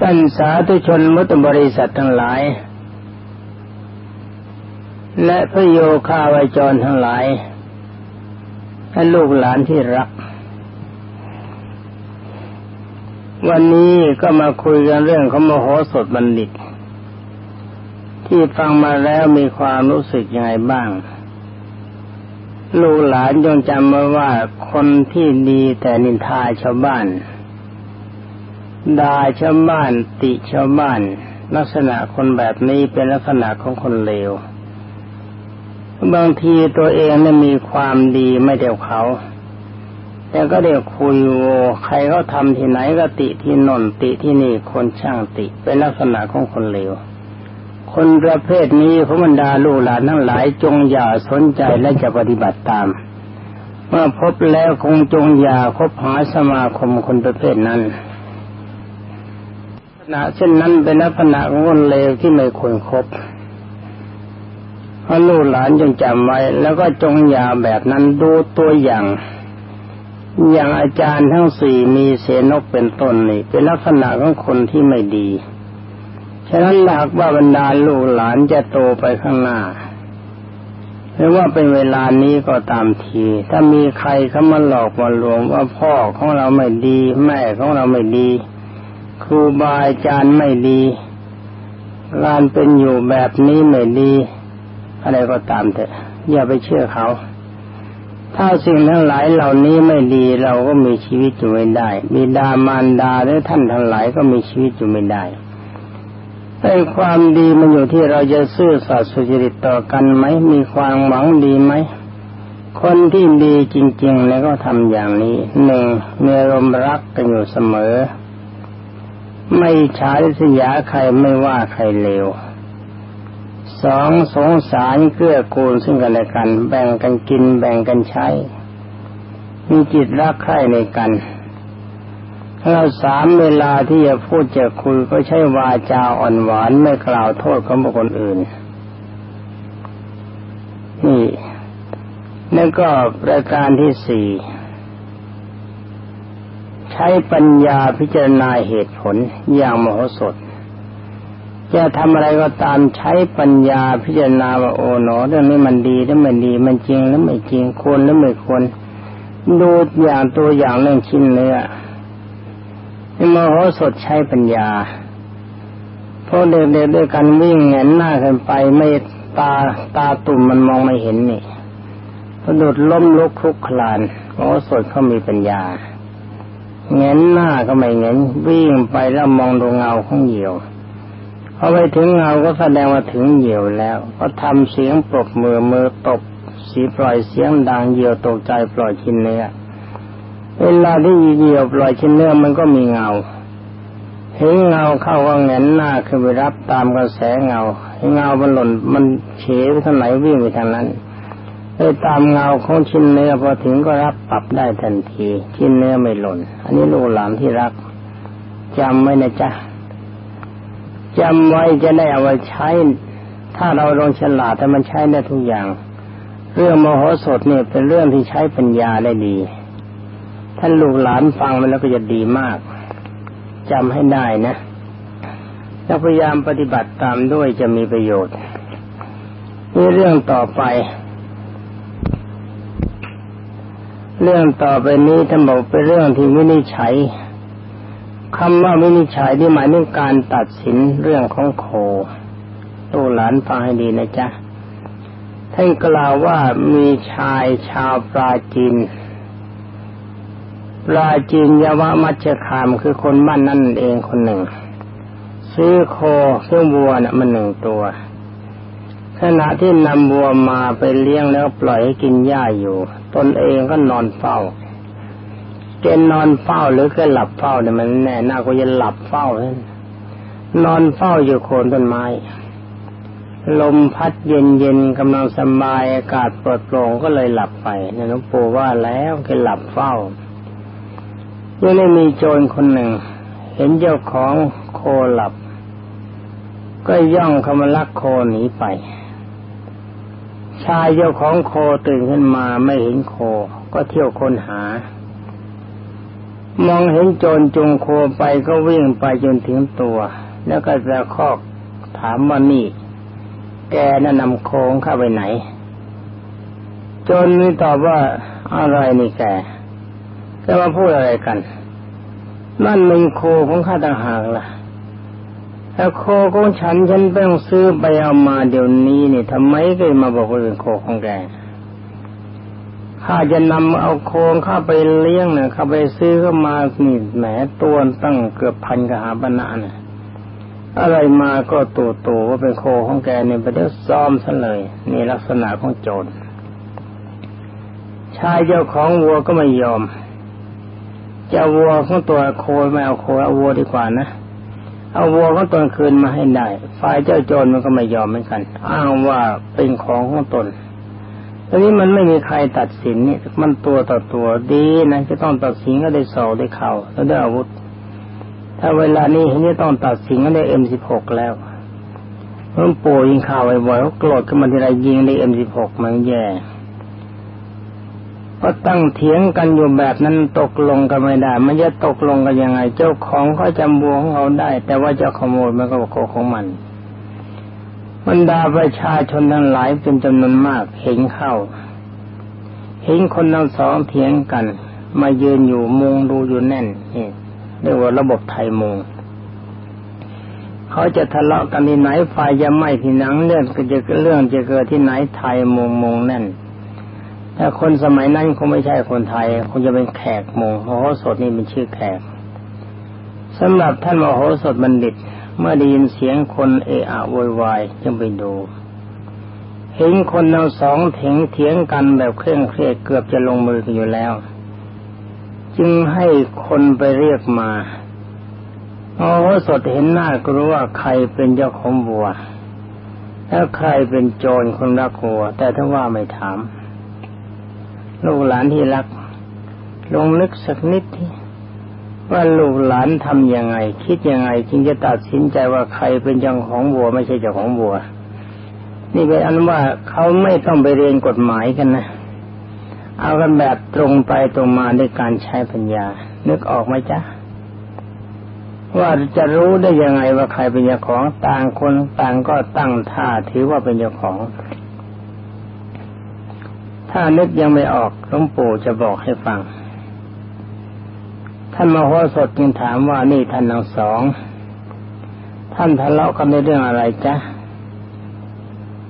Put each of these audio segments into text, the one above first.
ท่านสาธุชนมุตบริษัททั้งหลาย และพระโยคาวจรทั้งหลายและลูกหลานที่รัก วันนี้ก็มาคุยกันเรื่องของมโหสถบัณฑิต ที่ฟังมาแล้วมีความรู้สึกยังไงบ้าง ลูกหลานจงจำไว้ว่าคนที่ดีแต่นินทาชาวบ้าน ด่าชาวบ้านติชาวบ้าน ลักษณะคนแบบนี้เป็นลักษณะของคนเลว บางทีตัวเองเนี่ยมีความดีไม่เดียวเขา แต่ก็เดี๋ยวคุยโวใครเขาทำที่ไหนก็ติที่นนติที่นี่คนช่างติ เป็นลักษณะของคนเลว คนประเภทนี้พระบรรดาลูกหลานทั้งหลายจงอย่าสนใจและจะปฏิบัติตาม เมื่อพบแล้วคงจงอย่าคบหาสมาคมคนประเภทนั้น ษณะเช่นนั้นเป็นลักษณะของคนเลวที่ไม่ควรครบพระลูกหลานจงจำไว้แล้วก็จงอย่าแบบนั้นดูตัวอย่าง อย่างอาจารย์ทั้งสี่มีเสนกเป็นต้นนี่เป็นลักษณะของคนที่ไม่ดี ฉะนั้นหากว่าบรรดาลูกหลานจะโตไปข้างหน้าหรือว่าเป็นเวลานี้ก็ตามที ถ้ามีใครเขามาหลอกมาลวงว่าพ่อของเราไม่ดี แม่ของเราไม่ดี ครูบาอาจารย์ไม่ดีการเป็นอยู่แบบนี้ไม่ดีอะไรก็ตามเถอะอย่าไปเชื่อเขา ถ้าสิ่งทั้งหลายเหล่านี้ไม่ดีเราก็มีชีวิตอยู่ไม่ได้ มีดามารดาหรือท่านทั้งหลายก็มีชีวิตอยู่ไม่ได้ไอ้ความดีมันอยู่ที่เราจะซื่อสัตย์สุจริตต่อกันไหมมีความหวังดีไหมคนที่ดีจริงๆ แล้วก็ทำอย่างนี้หนึ่งมีอารมณ์รักกันอยู่เสมอ ไม่ฉาริษยาใครไม่ว่าใครเลวสองสงสารเกื้อกูลซึ่งกันและกัน แบ่งกันกินแบ่งกันใช้ มีจิตรักใคร่ในกันเราสามเวลาที่จะพูดจะคุยก็ใช้วาจาอ่อนหวานไม่กล่าวโทษของบุคคลอื่น นี่ แล้วก็ปรายการที่สี่ ใช้ปัญญาพิจารณาเหตุผลอย่างมโหสถ จะทำอะไรก็ตามใช้ปัญญาพิจารณาว่าโอ๋หนอเรื่องนี้มันดีหรือไม่ดี มันจริงหรือไม่จริงควรหรือไม่ควรดูอย่างตัวอย่างเรื่องชิ้นเนื้อมโหสถใช้ปัญญาพวกเด็กๆด้วยกันวิ่งเงนหน้ากันไปไม่ตาตาตุ่มมันมองไม่เห็นนี่กระโดดล้มลุกคลุกคลานมโหสถเขามีปัญญา เงนหน้าก็ไม่เงนวิ่งไปแล้วมองดูเงาของเหยี่ยวพอไปถึงเงาก็แสดงว่าถึงเหยี่ยวแล้ว ก็ทำเสียงปรบมือมือตบสีปล่อยเสียงดังเหยี่ยวตกใจปล่อยชิ้นเนื้อเวลาที่เหยี่ยวปล่อยชิ้นเนื้อมันก็มีเงาเห็นเงาเข้าก็เงนหน้าคือไปรับตามกระแสเงาเงามันหล่นมันเฉยไปทางไหนวิ่งไปทางนั้น ไปตามเงาของชิ้นเนื้อพอถึงก็รับปรับได้ทันที ชิ้นเนื้อไม่หล่น อันนี้ลูกหลานที่รักจำไว้นะจ๊ะจำไว้จะได้เอาไว้ใช้ ถ้าเราลงฉลาดแต่มันใช้ได้ทุกอย่าง เรื่องมโหสถเนี่ยเป็นเรื่องที่ใช้ปัญญาได้ดีท่านลูกหลานฟังมันแล้วก็จะดีมากจำให้ได้นะถ้าพยายามปฏิบัติตามด้วยจะมีประโยชน์นี่เรื่องต่อไป เรื่องต่อไปนี้ท่านบอกเป็นเรื่องที่วินิจฉัยคำว่าวินิจฉัยที่หมายถึงการตัดสินเรื่องของโคตู้หลานฟังให้ดีนะจ๊ะท่านกล่าวว่ามีชายชาวปราจีนปราจีนยวมัชคามคือคนบ้านนั่นเองคนหนึ่ง ซื้อโคซื้อวัวน่ะมันหนึ่งตัว ขณะที่นำวัวมาไปเลี้ยงแล้วปล่อยให้กินหญ้าอยู่ ตนเองก็นอนเฝ้าเกณฑ์นอนเฝ้าหรือก็หลับเฝ้าเนี่ยมันแน่น่าก็จะหลับเฝ้าเลยนอนเฝ้าอยู่โคนต้นไม้ ลมพัดเย็นเย็นกำลังสบายอากาศปลอดโปร่งก็เลยหลับไปนี่หลวงปู่ว่าแล้วแกหลับเฝ้ายังไม่มีโจรคนหนึ่ง เห็นเจ้าของโคหลับ ก็ย่องเข้ามาลักโคหนีไป ชายเจ้าของโคตื่นขึ้นมาไม่เห็นโค ก็เที่ยวค้นหา มองเห็นโจรจงโคไปก็วิ่งไปจนถึงตัว แล้วก็จะคอกถามว่านี่ แกนะนำโคงเข้าไปไหน โจรนี่ตอบว่าอะไรนี่แกจะมาพูดอะไรกัน นั่นเป็นโคของข้าต่างหากล่ะ ถ้าโคของฉันฉันต้องซื้อไปเอามาเดี๋ยวนี้นี่ทำไมก็มาบอกว่าเป็นโคของแกข้าจะนำเอาโคเข้าไปเลี้ยงเนี่ยข้าไปซื้อเข้ามานี่แหมตัวตั้งเกือบพันกหาบรรณะเนี่ยอะไรมาก็ตัวโตว่าเป็นโคของแกเนี่ยไปเดี๋ยวซ้อมซะเลยนี่ลักษณะของโจรชายเจ้าของวัวก็ไม่ยอมจะวัวของตัวโคไม่เอาโคเอาวัวดีกว่านะ เอาวัวของตนคืนมาให้ได้ ฝ่ายเจ้าโจรมันก็ไม่ยอมเหมือนกัน อ้างว่าเป็นของของตนตอนนี้มันไม่มีใครตัดสินนี่มันตัวต่อตัวดีนะจะต้องตัดสินก็ได้สอได้เข่าแล้วได้อาวุธ ถ้าเวลานี้เห็นจะต้องตัดสินก็ได้เอ็มสิบหกแล้วเพิ่งปู่ยิงข่าวบ่อยๆเขาโกรธขึ้นมาทีไรยิงได้เอ็มสิบหกมันแย่ ก็ตั้งเถียงกันอยู่แบบนั้นตกลงกันไม่ได้มันจะตกลงกันยังไง เจ้าของเขาจำบัวของเขาได้ แต่ว่าเจ้าขโมยมันก็โกของมันบรรดาประชาชนทั้งหลายเป็นจำนวนมากเห็นเข้า เห็นคนทั้งสองเถียงกัน มายืนอยู่มุงดูอยู่แน่นนี่เรียกว่าระบบไทยมุงเขาจะทะเลาะกันที่ไหนฝ่ายจะไหม้ที่หนังเรื่องก็จะเรื่องจะเกิดที่ไหนไทยมุงมุงแน่น ถ้าคนสมัยนั้นคงไม่ใช่คนไทยคงจะเป็นแขกมงโหสถนี่เป็นชื่อแขกสำหรับท่านมโหสถบัณฑิต เมื่อได้ยินเสียงคนเอะอะโวยวายจึงไปดู เห็นคนเราสองเถียงเถียงกันแบบเคร่งเครียดเกือบจะลงมือกันอยู่แล้ว จึงให้คนไปเรียกมาโอ้โหสดเห็นหน้าก็รู้ว่าใครเป็นเจ้าของบัวแล้วใครเป็นโจรคนรักหัว แต่ถ้าว่าไม่ถาม ลูกหลานที่รัก ลงนึกสักนิดที่ว่าลูกหลานทำยังไง คิดยังไง จึงจะตัดสินใจว่าใครเป็นเจ้าของบัว ไม่ใช่เจ้าของบัว นี่เป็นอันว่าเขาไม่ต้องไปเรียนกฎหมายกันนะเอากันแบบตรงไปตรงมาด้วยการใช้ปัญญา นึกออกไหมจ๊ะ ว่าจะรู้ได้ยังไงว่าใครเป็นเจ้าของ ต่างคนต่างก็ตั้งท่าถือว่าเป็นเจ้าของ ถ้านึกยังไม่ออกหลวงปู่จะบอกให้ฟัง ท่านมโหสถจึงถามว่านี่ท่านทั้งสอง ท่านทะเลาะกันในเรื่องอะไรจ๊ะ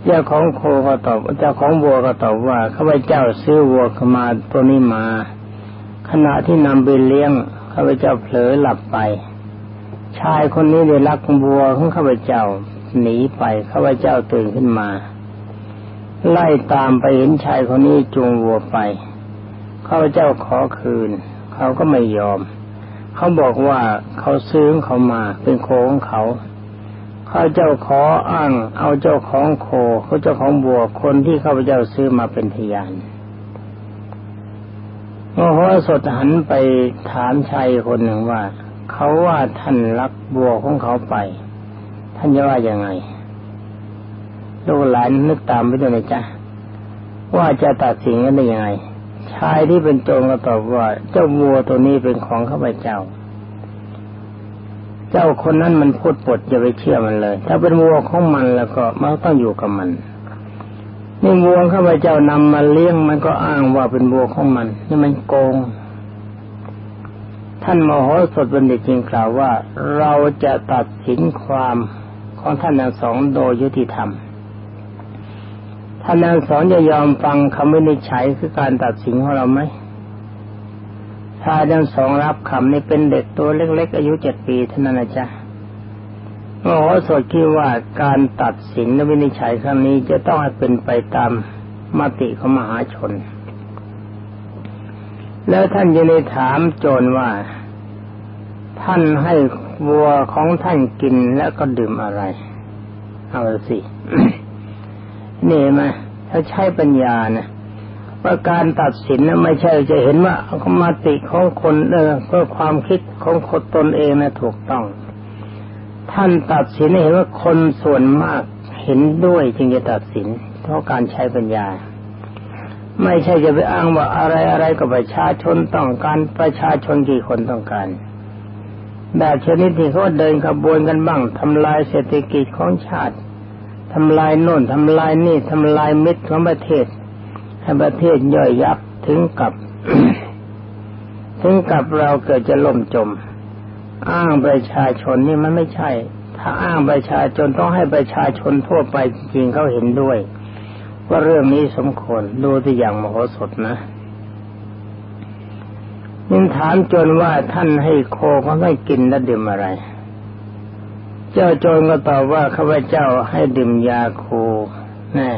เจ้าของโคก็ตอบเจ้าของวัวก็ตอบว่าข้าพเจ้าซื้อวัวเข้ามาตัวนี้มา ขณะที่นำไปเลี้ยงข้าพเจ้าเผลอหลับไป ชายคนนี้ได้ลักวัวของข้าพเจ้าหนีไปข้าพเจ้าตื่นขึ้นมา ไล่ตามไปเห็นชายคนนี้จูงวัวไปเขาเจ้าขอคืน เขาก็ไม่ยอม เขาบอกว่าเขาซื้อเขามาเป็นโคของเขาเขาเจ้าขออ้าง เอาเจ้าของโคเขาเจ้าของวัวคนที่เขาเจ้าซื้อมาเป็นพยานโมโหสดหันไปถามชายคนหนึ่งว่า เขาว่าท่านรักบัวของเขาไป ท่านจะว่ายังไง ลูกหลานนึกตามไปด้วยนะจ๊ะว่าจะตัดสินกันได้ยังไงชายที่เป็นโจรก็ตอบว่า เจ้าวัวตัวนี้เป็นของข้าพเจ้า เจ้าคนนั้นมันพูดปดอย่าไปเชื่อมันเลย ถ้าเป็นวัวของมันแล้วก็มันต้องอยู่กับมันนี่วัวข้าพเจ้านำมาเลี้ยงมันก็อ้างว่าเป็นวัวของมันนี่มันโกง ท่านมโหสถบัณฑิตจึงกล่าวว่า เราจะตัดสินความของท่านทั้งสองโดยยุติธรรม ท่านนางสอนจะยอมฟังคำวินิจฉัยคือการตัดสินของเราไหมชายทั้งสองรับคำนี้เป็นเด็กตัวเล็ก ๆ อายุเจ็ดปีเท่านั้นนะจ๊ะโอ้โหสดคิดว่าการตัดสินและวินิจฉัยครั้งนี้จะต้องให้เป็นไปตามมติของมหาชน แล้วท่านจะได้ถามโจรว่า ท่านให้วัวของท่านกินแล้วก็ดื่มอะไร เอาสิ นี่มถ้าใช้ปัญญานะว่าการตัดสินนะไม่ใช่จะเห็นว่ามาติของคนเออเพื่อความคิดของคนตนเองนะถูกต้อง ท่านตัดสินเห็นว่าคนส่วนมากเห็นด้วยจึงจะตัดสิน เพราะการใช้ปัญญา ไม่ใช่จะไปอ้างว่าอะไรอะไรก็ประชาชนต้องการประชาชนกี่คนต้องการแบบชนิดที่เขาเดินขบวนกันบ้างทำลายเศรษฐกิจของชาติ ทำลายโน่นทำลายนี่ทำลายมิตรของประเทศให้ประเทศย่อยยับถึงกับถึงกับเราเกิดจะล่มจม อ้างประชาชนนี่มันไม่ใช่ ถ้าอ้างประชาชนต้องให้ประชาชนทั่วไปจริงเขาเห็นด้วย ว่าเรื่องนี้สมควรดูตัวอย่างมโหสถนะนินถามจนว่าท่านให้โคเขาไม่กินและดื่มอะไร เจ้าโจรก็ตอบว่าข้าพเจ้าให้ดื่มยาคูแน่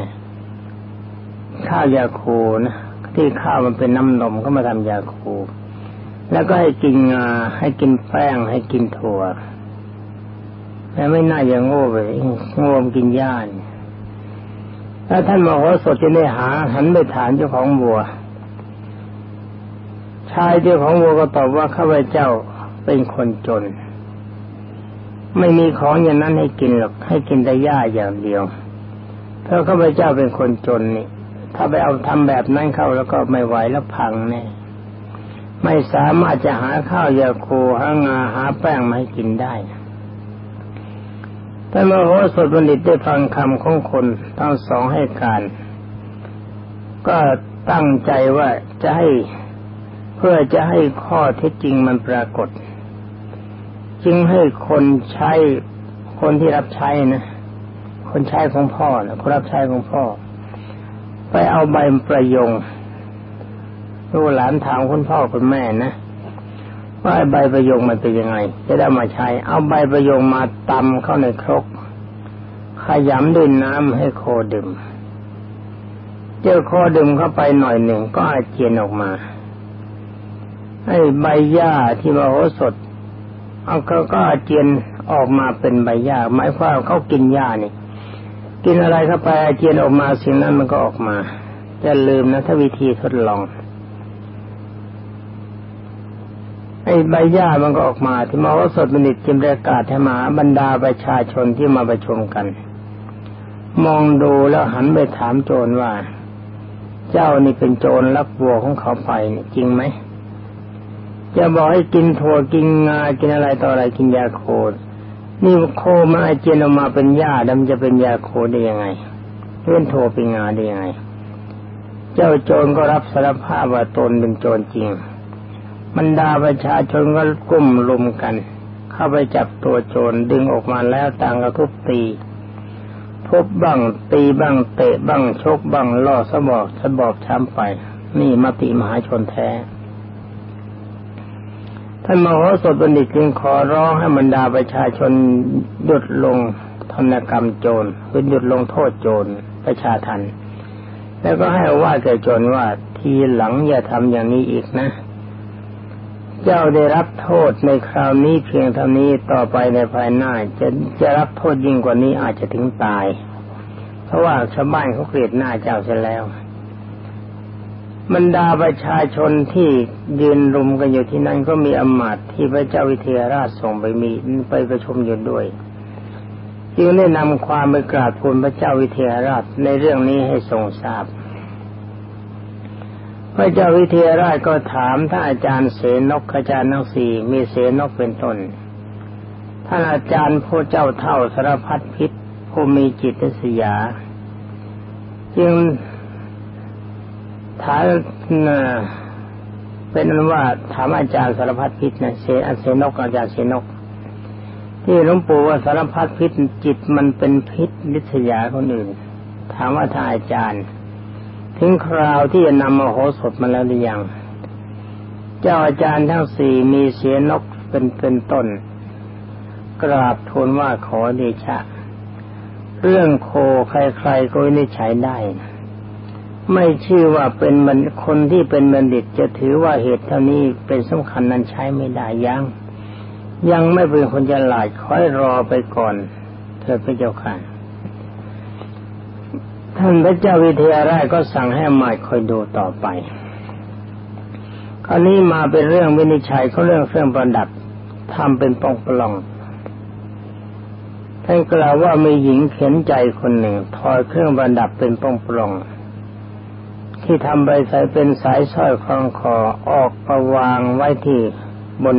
ข้าวยาคูนะที่ข้าวมันเป็นน้ำนมก็มาทำยาคู แล้วก็ให้กินงาให้กินแป้งให้กินถั่วแต่ไม่น่าอย่างโง่ไปโง่มกินย่านแล้วท่านมโหสถจะได้หา หันไปถามเจ้าของบัว ชายเจ้าของวัวก็ตอบว่าข้าพเจ้าเป็นคนจน ไม่มีของอย่างนั้นให้กินหรอกให้กินแต่หญ้าอย่างเดียวเพราะข้าพเจ้าเป็นคนจนนี่ ถ้าไปเอาทำแบบนั้นเข้าแล้วก็ไม่ไหวแล้วพังแน่ไม่สามารถจะหาข้าวยาคูหางาหาแป้งมาให้กินได้แต่มโหสถบัณฑิตได้ฟังคำของคนทั้งสองให้การ ก็ตั้งใจว่าจะให้เพื่อจะให้ข้อเท็จจริงมันปรากฏ จึงให้คนใช้คนที่รับใช้นะคนใช้ของพ่อนะคนรับใช้ของพ่อ ไปเอาใบประยงลูกหลานถามคุณพ่อคุณแม่นะว่าใบประยงมันเป็นยังไง จะได้มาใช้ เอาใบประยงมาตำเข้าในครกขยำด้วยน้ำให้โคดื่มเจอโคดื่มเข้าไปหน่อยหนึ่งก็อาเจียนออกมาไอ้ใบหญ้าที่มโหสถ เอาเขาก็อาเจียนออกมาเป็นใบหญ้าหมายความเขากินหญ้านี่ กินอะไรเข้าไปอาเจียนออกมาสิ่งนั้นมันก็ออกมาจะลืมนะถ้าวิธีทดลองไอ้ใบหญ้ามันก็ออกมาที่มโหสถบัณฑิตจิมประกาศให้มาบรรดาประชาชนที่มาประชุมกัน มองดูแล้วหันไปถามโจรว่า เจ้านี่เป็นโจรลักวัวของเขาไปจริงไหม จะบอกให้กินถั่วกินงากินอะไรต่ออะไรกินยาโคดนี่โคมาเจียนออกมาเป็นหญ้าดำจะเป็นยาโคได้ยังไงเพื่อนโทรเป็นงาได้ยังไง เจ้าโจรก็รับสารภาพว่าตนเป็นโจรจริงบรรดาประชาชนก็กุ้มลุมกัน เข้าไปจับตัวโจรดึงออกมาแล้วต่างกระทุบตีทุบบ้างตีบ้างเตะบ้างชกบ้างล่อสมบอกสบอบช้ำไป นี่มติมหาชนแท้ ท่านมโหสถบัณฑิตจึงขอร้องให้บรรดาประชาชนหยุดลงธนกรรมโจรเป็นหยุดลงโทษโจรประชาทันแล้วก็ให้ว่าแก่โจรว่าทีหลังอย่าทำอย่างนี้อีกนะ เจ้าได้รับโทษในคราวนี้เพียงเท่านี้ต่อไปในภายหน้า จะจะรับโทษยิ่งกว่านี้อาจจะถึงตาย เพราะว่าชาวบ้านเขาเกลียดหน้าเจ้าเสียแล้ว บรรดาประชาชนที่ยืนรุมกันอยู่ที่นั่นก็มีอมาตย์ที่พระเจ้าวิเทหราชส่งไปมีไปประชุมอยู่ด้วยจึงได้นำความไปกราบทูลพระเจ้าวิเทหราชในเรื่องนี้ให้ทรงทราบ พระเจ้าวิเทหราชก็ถามท่านอาจารย์เสนกอาจารย์ทั้งสี่มีเสนกเป็นต้นท่านอาจารย์ผู้เจ้าเท่าสารพัดพิษผู้มีจิตเสียจึง ถามเป็นนั้นว่าถามอาจารย์สารพัดพิษนะเสอเสนกอาจารย์เสนก ที่หลวงปู่ว่าสารพัดพิษจิตมันเป็นพิษลิษยาคนอื่น ถามว่าท่านอาจารย์ ถึงคราวที่จะนำมโหสถมาแล้วหรือยังเจ้าอาจารย์ทั้งสี่มีเสียนกเป็นเป็นต้น กราบทูลว่าขอเดชะ เรื่องโคใครๆก็นิจฉัยได้ ไม่ชื่อว่าเป็นมันคนที่เป็นบัณฑิตจะถือว่าเหตุเท่านี้เป็นสำคัญนั้นใช้ไม่ได้ยัง ยังไม่เป็นคนจะหลาดคอยรอไปก่อน เธอพระเจ้าค่ะท่านพระเจ้าวิเทหราชก็สั่งให้หมายคอยดูต่อไป คราวนี้มาเป็นเรื่องวินิจฉัยเขาเรื่องเครื่องประดับทำเป็นปองปลองท่านกล่าวว่ามีหญิงเข็นใจคนหนึ่ง ถอยเครื่องประดับเป็นปองปล่อง ที่ทำใบใส่เป็นสายสร้อยคล้องคอออกประวางไว้ที่บน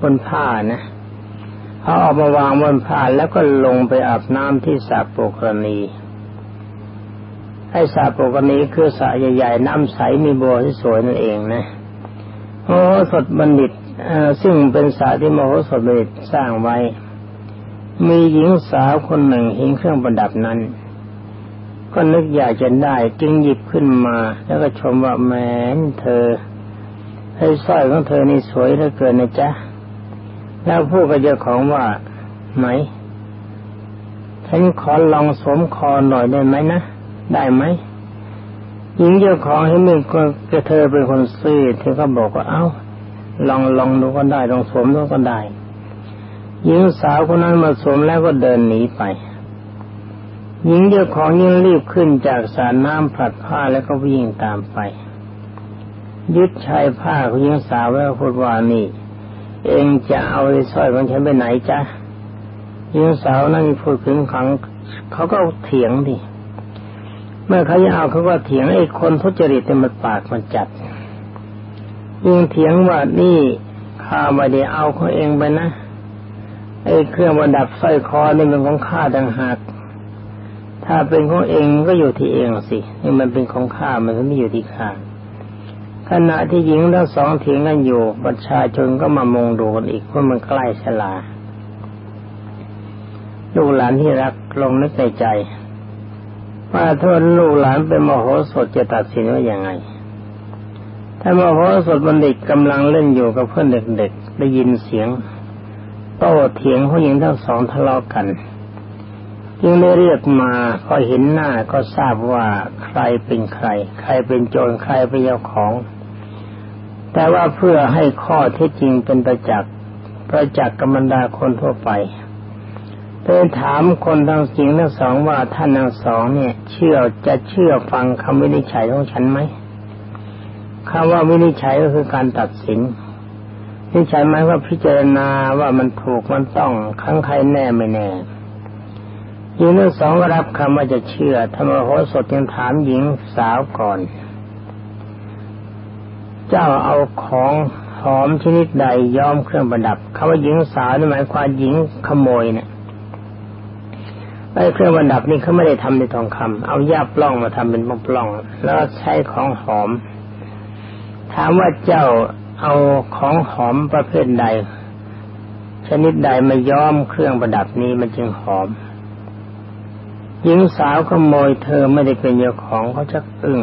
บนผ้านะเขาออกมาวางบนผ้าแล้วก็ลงไปอาบน้ำที่สระโปกรณีไอ้สระโปกรณีคือสระใหญ่ๆ น้ำใสมีบัวที่สวยนั่นเองนะโอ้สดบัณฑิตซึ่งเป็นสระที่มโหสถบัณฑิตสร้างไว้ มีหญิงสาวคนหนึ่งเห็นเครื่องประดับนั้น ก็นึกอยากจะได้ จึงหยิบขึ้นมา แล้วก็ชมว่าแม้เธอให้สร้อยของเธอนี่สวยเหลือเกินนะจ๊ะแล้วพูดกับเจ้าของว่าไหมฉันขอลองสวมคอหน่อยได้ไหมนะได้ไหมหญิงเจ้าของให้มีกระเธอเป็นคนซื้อเธอก็บอกว่าเอา้า ลองลองดูก็ได้ลองสวมดูก็ได้หญิงสาวคนนั้นมาสวมแล้วก็เดินหนีไป หญิงเจ้าของยิ่งรีบขึ้นจากสารน้ำผลัดผ้าแล้วก็วิ่งตามไป ยึดชายผ้าของหญิงสาวแล้วพูดว่านี่ เองจะเอาสร้อยของฉันไปไหนจ๊ะหญิงสาวนั่นพูดถึงขังเขาก็เถียงดิเมื่อเขาจะเอาเขาก็เถียงไอ้คนทุจริตมันปากมันจัดยิ่งเถียงว่านี่ข้าไม่ได้เอาของเองไปนะไอ้เครื่องประดับสร้อยคอนี่เป็นของข้าต่างหาก ถ้าเป็นของเองก็อยู่ที่เองสินี่มันเป็นของข้ามันไม่อยู่ที่ข้าขณะที่หญิงทั้งสองเถียงกันอยู่ประชาชนก็มามองดูกันอีกเพราะมันใกล้ชลาลูกหลานที่รักลงนึกในใจว่าทนลูกหลานเป็นมโหสถจะตัดสินว่าอย่างไง ถ้ามโหสถบัณฑิตกำลังเล่นอยู่กับเพื่อนเด็กๆได้ยินเสียง โต้เถียงผู้หญิงทั้งสองทะเลาะกัน จึงได้เรียกมาพอเห็นหน้าก็ทราบว่าใครเป็นใคร ใครเป็นโจรใครเป็นเจ้าของ แต่ว่าเพื่อให้ข้อเท็จจริงเป็นประจักษ์ประจักษ์กับบรรดาคนทั่วไปเดินถามคนทั้งสิงทั้งสองว่าท่านทั้งสองเนี่ย เชื่อจะเชื่อฟังคำวินิจฉัยของฉันไหมคำว่าวินิจฉัยก็คือการตัดสินวินิจฉัยหมายว่าพิจารณาว่ามันถูกมันต้องครั้งใครแน่ไม่แน่ หญิงทั้งสองรับคำว่าจะเชื่อธรรมโหสถยังถามหญิงสาวก่อน เจ้าเอาของหอมชนิดใดย้อมเครื่องประดับคำว่าหญิงสาวนี่หมายความหญิงขโมยเนี่ยไอ้เครื่องประดับนี่เขาไม่ได้ทำในทองคำเอาย่าปล้องมาทำเป็นปล้อง แล้วใช้ของหอม ถามว่าเจ้าเอาของหอมประเภทใด ชนิดใดมาย้อมเครื่องประดับนี้มันจึงหอม หญิงสาวขโมยเธอไม่ได้เป็นเจ้าของเขาจะอึ้ง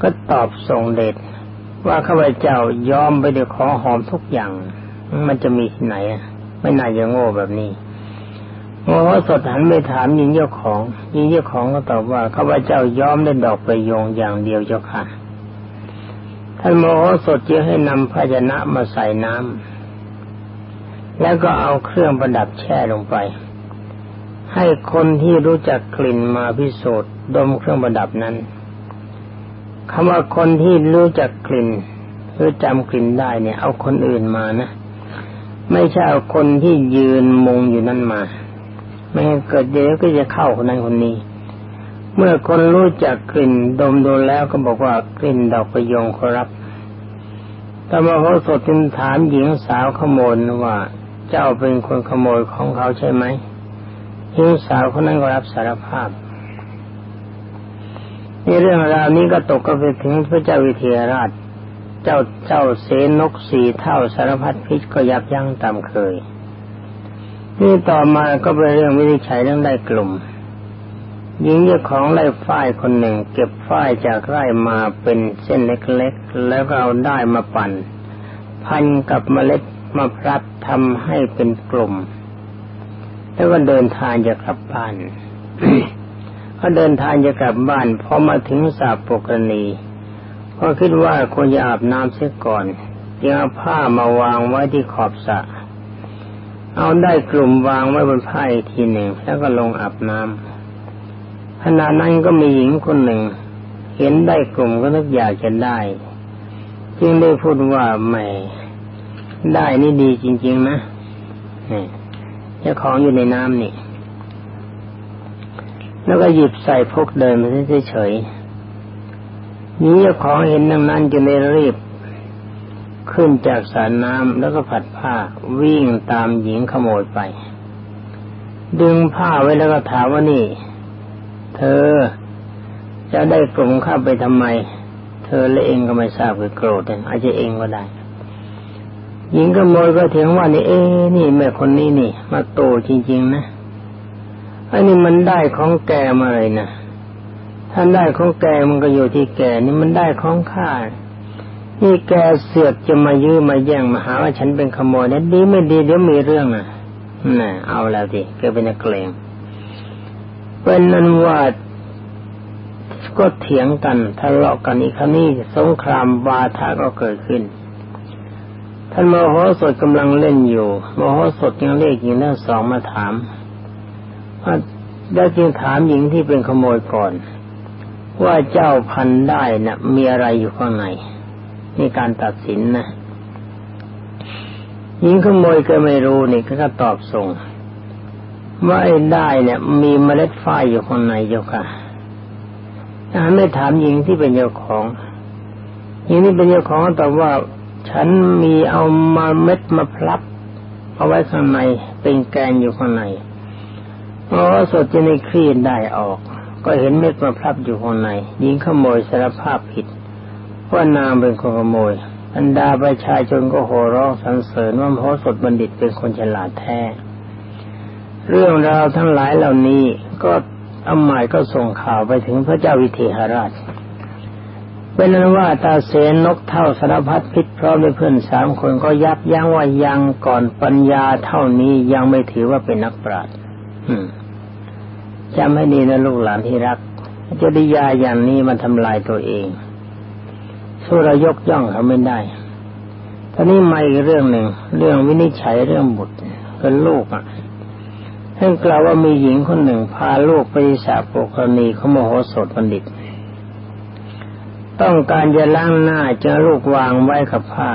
ก็ตอบส่งเดชว่าข้าพเจ้ายอมไปด้วยขอหอมทุกอย่าง มันจะมีที่ไหนไม่น่าจะโง่แบบนี้โมโหสดหันไปถามยิงเจ้าของยิงเจ้าของก็ตอบว่าข้าพเจ้ายอมได้ดอกประโยงอย่างเดียวเจ้าค่ะท่านโมโหสดจะให้นำภาชนะมาใส่น้ำแล้วก็เอาเครื่องประดับแช่ลงไป ให้คนที่รู้จักกลิ่นมาพิสูจน์ดมเครื่องประดับนั้นคำว่าคนที่รู้จักกลิ่นหรือจำกลิ่นได้เนี่ย เอาคนอื่นมานะ ไม่ใช่เอาคนที่ยืนมุงอยู่นั่นมา ไม่เกิดเดี๋ยวก็จะเข้าคนนั้นคนนี้ เมื่อคนรู้จักกลิ่นดมดูแล้วก็บอกว่ากลิ่นดอกประยงขอรับแต่มาเขาสดจึงถามหญิงสาวขโมยว่า เจ้าเป็นคนขโมยของเขาใช่ไหม หญิงสาวคนนั้นก็รับสารภาพนี่เรื่องราวนี้ก็ตกก็ไปถึงพระเจ้าวิเทหราช เจ้าเจ้าเสนกสี่เท่าสารพัดพิษก็ยับยั้งตามเคย นี่ต่อมาก็เป็นเรื่องวินิจฉัยเรื่องได้กลุ่มหญิงเจ้าของไร่ฝ้ายคนหนึ่ง เก็บฝ้ายจากไร่มาเป็นเส้นเล็กๆ แล้วก็เอาได้มาปั่น พันกับเมล็ดมาพลัดทำให้เป็นกลุ่ม แล้วก็เดินทางจะกลับบ้านเขาเดินทางจะกลับบ้านพอมาถึงสาปกรณีก็คิดว่าควรจะอาบน้ำเสียก่อนจึงเอาผ้ามาวางไว้ที่ขอบสระเอาได้กลุ่มวางไว้บนผ้าอีกทีหนึ่ง แล้วก็ลงอาบน้ำขณะนั้นก็มีหญิงคนหนึ่ง เห็นได้กลุ่มก็นึกอยากจะได้ จึงได้พูดว่าแหมได้นี่ดีจริง ๆ นะ เจ้าของอยู่ในน้ำนี่ แล้วก็หยิบใส่พกเดินไปเฉยๆนี้เจ้าของเห็นดังนั้นจะเลยรีบ ขึ้นจากสระน้ำแล้วก็ผัดผ้าวิ่งตามหญิงขโมยไป ดึงผ้าไว้แล้วก็ถามว่านี่ เธอจะได้กลุ่มข้าไปทำไม เธอและเองก็ไม่ทราบคือโกรธอาจจะเองก็ได้ หญิงขโมยก็เถึงว่านี่เอ้นี่แม่คนนี้นี่ มาโตจริง ๆ นะอันนี้มันได้ของแกมาเลยนะท่านได้ของแกมันก็อยู่ที่แกนี่มันได้ของข้านี่แกเสือกจะมายื้อมาแย่งมาหาว่าฉันเป็นขโมยนี่ยดีไม่ดีเดี๋ยวมีเรื่องนะน่ะเอาแล้วสิแกเป็นนักเลงเป็นนั้นว่าก็เถียงกันทะเลาะกันอีกครั้นี้สงครามวาทะก็เกิดขึ้น ท่านมโหสถกำลังเล่นอยู่มโหสถยังเรียกหญิงทั้งสองมาถามว่าได้จึงถามหญิงที่เป็นขโมยก่อน ว่าเจ้าพันได้นะ่ะ มีอะไรอยู่ข้างในนี่การตัดสินนะหญิงขโมยก็ไม่รู้นี่ก็ตอบส่งว่าไอ้ได้เนี่ย มีเมล็ดฝ้ายอยู่ข้างในเจ้าค่ะไม่ถามหญิงที่เป็นเจ้าของหญิงที่เป็นเจ้าของตอบว่า ฉันมีเอามาเม็ดมาพลับเอาไว้ข้างในเป็นแกงอยู่ข้างในพอสดจะในคลี่ได้ออก ก็เห็นเม็ดมาพลับอยู่ข้างในหญิงขโมยสารภาพผิดว่านางเป็นคนขโมยอันดาประชาชนก็โห่ร้องสรรเสริญว่าพระสดบัณฑิตเป็นคนฉลาดแท้ เรื่องราวทั้งหลายเหล่านี้ก็อาหมายก็ส่งข่าวไปถึงพระเจ้าวิเทหราช เป็นนั้นว่าตาเสนนกเท่าสารพัดพิษพร้อมด้วยเพื่อนสามคนก็ยับยั้งว่ายังก่อนปัญญาเท่านี้ยังไม่ถือว่าเป็นนักปราชญ์จำให้ดีนะลูกหลานที่รักจดิยาอย่างนี้มันทำลายตัวเองสู้เรายกย่องเขาไม่ได้ตอนนี้มาอีกเรื่องหนึ่งเรื่องวินิจฉัยเรื่องบุตรเป็นลูกอะท่านกล่าวว่ามีหญิงคนหนึ่งพาลูกไปสาปกรณีเขาโมโหสดบัณฑิต ต้องการจะล้างหน้าจอลูกวางไว้กับผ้า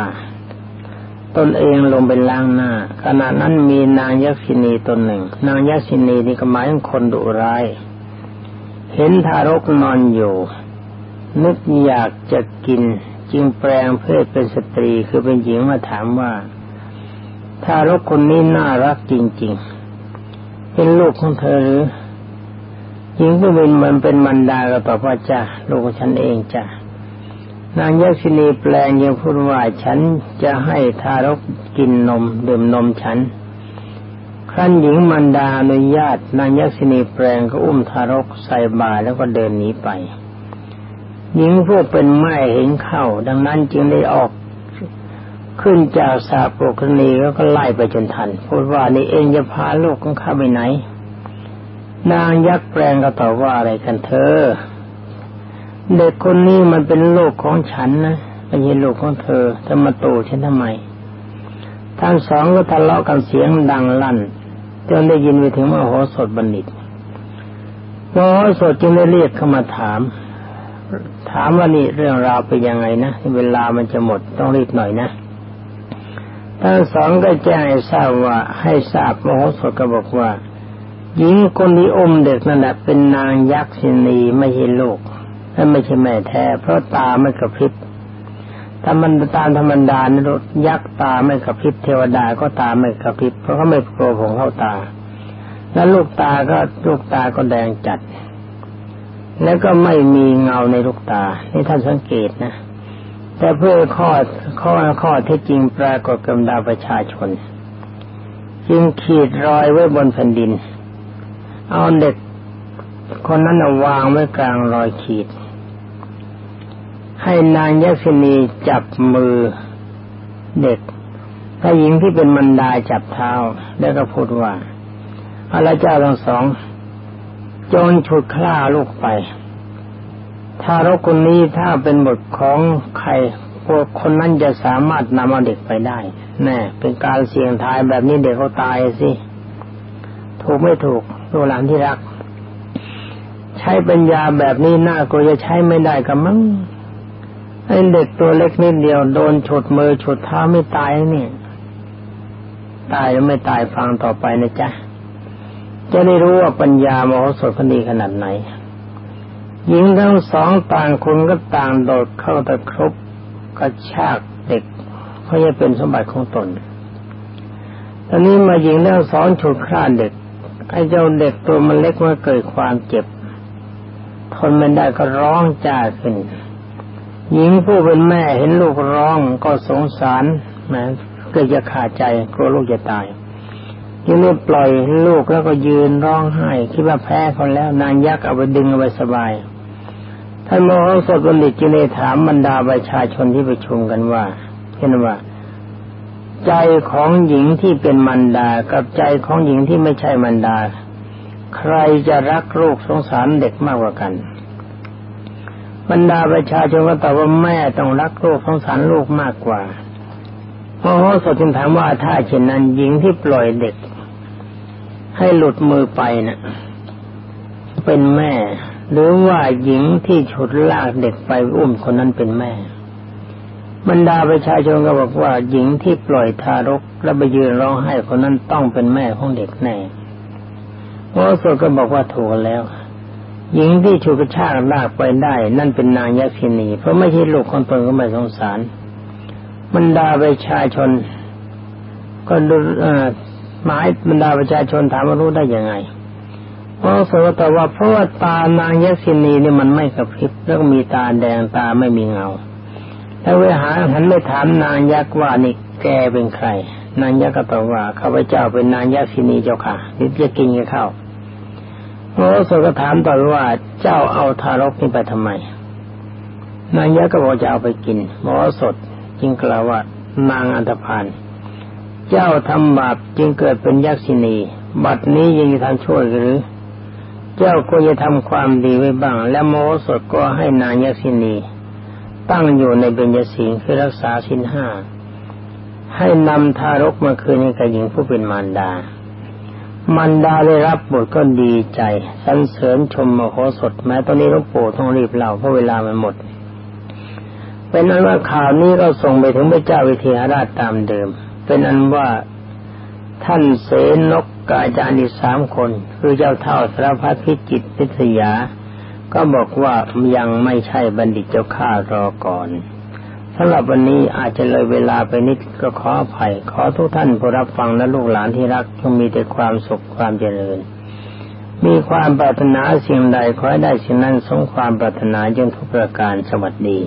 ตนเองลงไปล้างหน้า ขณะนั้นมีนางยักษินีตนหนึ่ง นางยักษินีนี่ก็หมายถึงคนดุร้าย เห็นทารกนอนอยู่ นึกอยากจะกินจึงแปลงเพศเป็นสตรีคือเป็นหญิงมาถามว่า ทารกคนนี้น่ารักจริง ๆ เป็นลูกของเธอหรือหญิงผู้เป็นมันเป็นมันดาก็ตอบว่าจ้าลูกฉันเองจ้า นางยักษินีแปลงยังพูดว่าฉันจะให้ทารกกินนมดื่มนมฉัน ครั้นหญิงมันดาอนุญาตนางยักษินีแปลงก็อุ้มทารกใส่บาแล้วก็เดินหนีไป หญิงผู้เป็นแม่เห็นเข้า ดังนั้นจึงได้ออกขึ้นจากสาปกนีแล้วก็ไล่ไปจนทัน พูดว่านี่เองจะพาลูกของข้าไปไหน นางยักษ์แปลงก็ตอบว่าอะไรกันเธอ เด็กคนนี้มันเป็นโลกของฉันนะไม่ใช่ลูกของเธอจะมาโตฉันทำไมทั้งสองก็ทะเลาะกันเสียงดังลั่นจนได้ยินไปถึงมโหสถบัณฑิตมโหสถจึงได้เรียกเข้ามาถาม ถามว่านี่เรื่องราวเป็นยังไงนะเวลามันจะหมดต้องรีบหน่อยนะทั้งสองก็แจ้งให้ทราบว่าให้ทราบมโหสถก็บอกว่า หญิงคนนี้อมเด็กนั่นแหละเป็นนางยักษ์ชินีไม่ใช่ลูก และไม่ใช่แม่แท้ เพราะตาไม่กระพริบถ้ามันตามธรรมดานะยักษ์ตาไม่กระพริบเทวดาก็ตาไม่กระพริบเพราะเขาไม่โกรผงเข้าตา แล้วลูกตาก็ลูกตาก็แดงจัด แล้วก็ไม่มีเงาในลูกตา นี่ท่านสังเกตนะ แต่เพื่อข้อข้อข้อที่จริงปรากฏกำดาประชาชน จึงขีดรอยไว้บนแผ่นดิน เอาเด็ก คนนั้นวางไว้กลางรอยขีด ให้นางยักษินีจับมือเด็กถ้หญิงที่เป็นมันดาจับเท้า แล้วก็พูดว่าพระเจ้าทั้งสองจนฉุดคล้าลูกไป ถ้ารกคนนี้ถ้าเป็นบทของใครพวกคนนั้นจะสามารถนำเอาเด็กไปได้ แน่ เป็นการเสี่ยงทายแบบนี้เด็กเขาตายสิ ถูกไม่ถูกตัวหลานที่รัก ใช้ปัญญาแบบนี้น่ากลัวจะใช้ไม่ได้กับมั้งไอ้เด็กตัวเล็กนิดเดียวโดนฉุดมือฉุดเท้าไม่ตายนี่ตายหรือไม่ตายฟังต่อไปนะจ๊ะจะได้รู้ว่าปัญญามโหสถคดีขนาดไหนหญิงทั้งสองต่างคนก็ต่างโดดเข้าตะครบกระชากเด็กเพราะจะเป็นสมบัติของตน ตอนนี้มาหญิงทั้งสองฉุดคร่าเด็กไอ้เจ้าเด็กตัวมันเล็กมาเกิดความเจ็บ ทนไม่ได้ก็ร้องจ้าขึ้น หญิงผู้เป็นแม่เห็นลูกร้องก็สงสารแม้เกิดจะขาดใจกลัวลูกจะตายยังไม่ปล่อยลูกแล้วก็ยืนร้องไห้คิดว่าแพ้เขาแล้ว นางยักษ์เอาไปดึงเอาไปสบายท่านโมโหสดบัณฑิตจึงได้ถามบรรดาประชาชนที่ประชุมกันว่าเห็นว่า ใจของหญิงที่เป็นมันดา กับใจของหญิงที่ไม่ใช่มันดา ใครจะรักลูกสงสารเด็กมากกว่ากันบรรดาประชาชนก็ตอบว่าแม่ต้องรักลูกสงสารลูกมากกว่าโมโหสดจึงถามว่าถ้าเช่นนั้นหญิงที่ปล่อยเด็ก ให้หลุดมือไปนะ่ะ เป็นแม่ หรือว่าหญิงที่ฉุดลากเด็กไปอุ้มคนนั้นเป็นแม่บรรดาประชาชนก็บอกว่าหญิงที่ปล่อยทารก และไปยืนร้องไห้คนนั้นต้องเป็นแม่ของเด็กแน่ อสถก็บอกว่าถูกแล้ว หญิงที่ฉุกระชากลากไปได้ นั่นเป็นนางยักษินี เพราะไม่ใช่ลูกของตนก็ไม่สงสารบรรดาประชาชน ก็ดูหมายบรรดาประชาชนถามว่ารู้ได้ยังไงพระโสตว่าเพราะว่าตานางยักษินีนี่มันไม่กระพริบ แล้วมีตาแดงตาไม่มีเงาแล้วเวหาหันไม่ถามนางยักษ์ว่านี่แกเป็นใคร นางยักษ์ก็ตอบว่าข้าพเจ้าเป็นนางยักษินีเจ้าค่ะหรือจะกินกันข้าว พระโสก็ถามต่อว่าเจ้าเอาทารกนี่ไปทำไม นางยักษ์ก็บอกจะเอาไปกินหมอสดจึงกล่าวว่านางอันธพาลเจ้าทำบาปจึงเกิดเป็นยักษินีบัดนี้ยังจะทำช่วยหรือ เจ้าก็จะทำความดีไว้บ้าง และโมสดก็ให้นางยักษินีตั้งอยู่ในเบญจศีลคือรักษาสินห้าให้นำทารกมาคืนให้กับหญิงผู้เป็นมารดา มารดาได้รับบทก็ดีใจสรรเสริญชมมโหสถ แม้ตอนนี้หลวงปู่ต้องรีบเล่าเพราะเวลามันหมด เป็นนั้นว่าข่าวนี้ก็ส่งไปถึงพระเจ้าวิเทหราชตามเดิม เป็นอันว่าท่านเสนกกาจารย์อีกสามคน คือเจ้าเท่าสารพัดพิจิตพิทยา ก็บอกว่ายังไม่ใช่บัณฑิตเจ้าข้ารอก่อน สำหรับวันนี้อาจจะเลยเวลาไปนิดก็ขออภัย ขอทุกท่านผู้รับฟังและลูกหลานที่รักจงมีแต่ความสุขความเจริญ มีความปรารถนาสิ่งใดขอให้ได้สิ่งนั้นสมความปรารถนาจงทุกประการสวัสดี